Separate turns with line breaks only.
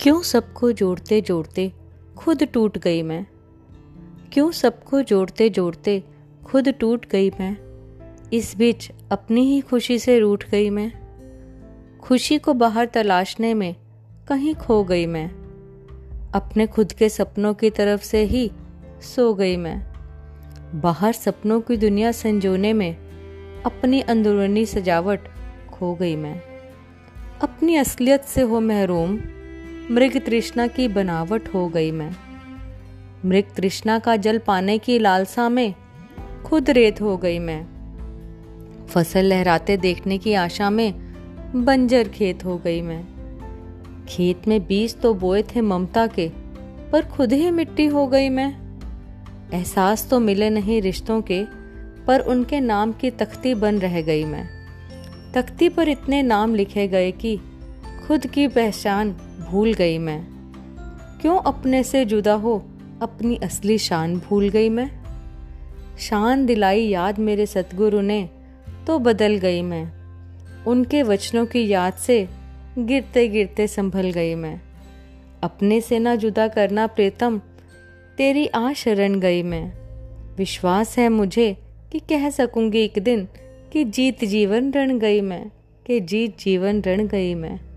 क्यों सबको जोड़ते जोड़ते खुद टूट गई मैं? क्यों सबको जोड़ते जोड़ते खुद टूट गई मैं? इस बीच अपनी ही खुशी से रूठ गई मैं। खुशी को बाहर तलाशने में कहीं खो गई मैं। अपने खुद के सपनों की तरफ़ से ही सो गई मैं। बाहर सपनों की दुनिया संजोने में अपनी अंदरूनी सजावट खो गई मैं। अपनी असलियत से हो महरूम मृग तृष्णा की बनावट हो गई मैं। मृग तृष्णा का जल पाने की लालसा में खुद रेत हो गई मैं। फ़सल लहराते देखने की आशा में बंजर खेत हो गई मैं। खेत में बीज तो बोए थे ममता के, पर खुद ही मिट्टी हो गई मैं। एहसास तो मिले नहीं रिश्तों के, पर उनके नाम की तख्ती बन रह गई मैं। तख्ती पर इतने नाम लिखे गए कि खुद की पहचान भूल गई मैं। क्यों अपने से जुदा हो? अपनी असली शान भूल गई मैं। शान दिलाई याद मेरे सतगुरु ने तो बदल गई मैं। उनके वचनों की याद से गिरते गिरते संभल गई मैं। अपने से ना जुदा करना प्रीतम, तेरी आ शरण गई मैं। विश्वास है मुझे कि कह सकूँगी एक दिन कि जीत जीवन रण गई मैं, कि जीत जीवन रण गई मैं।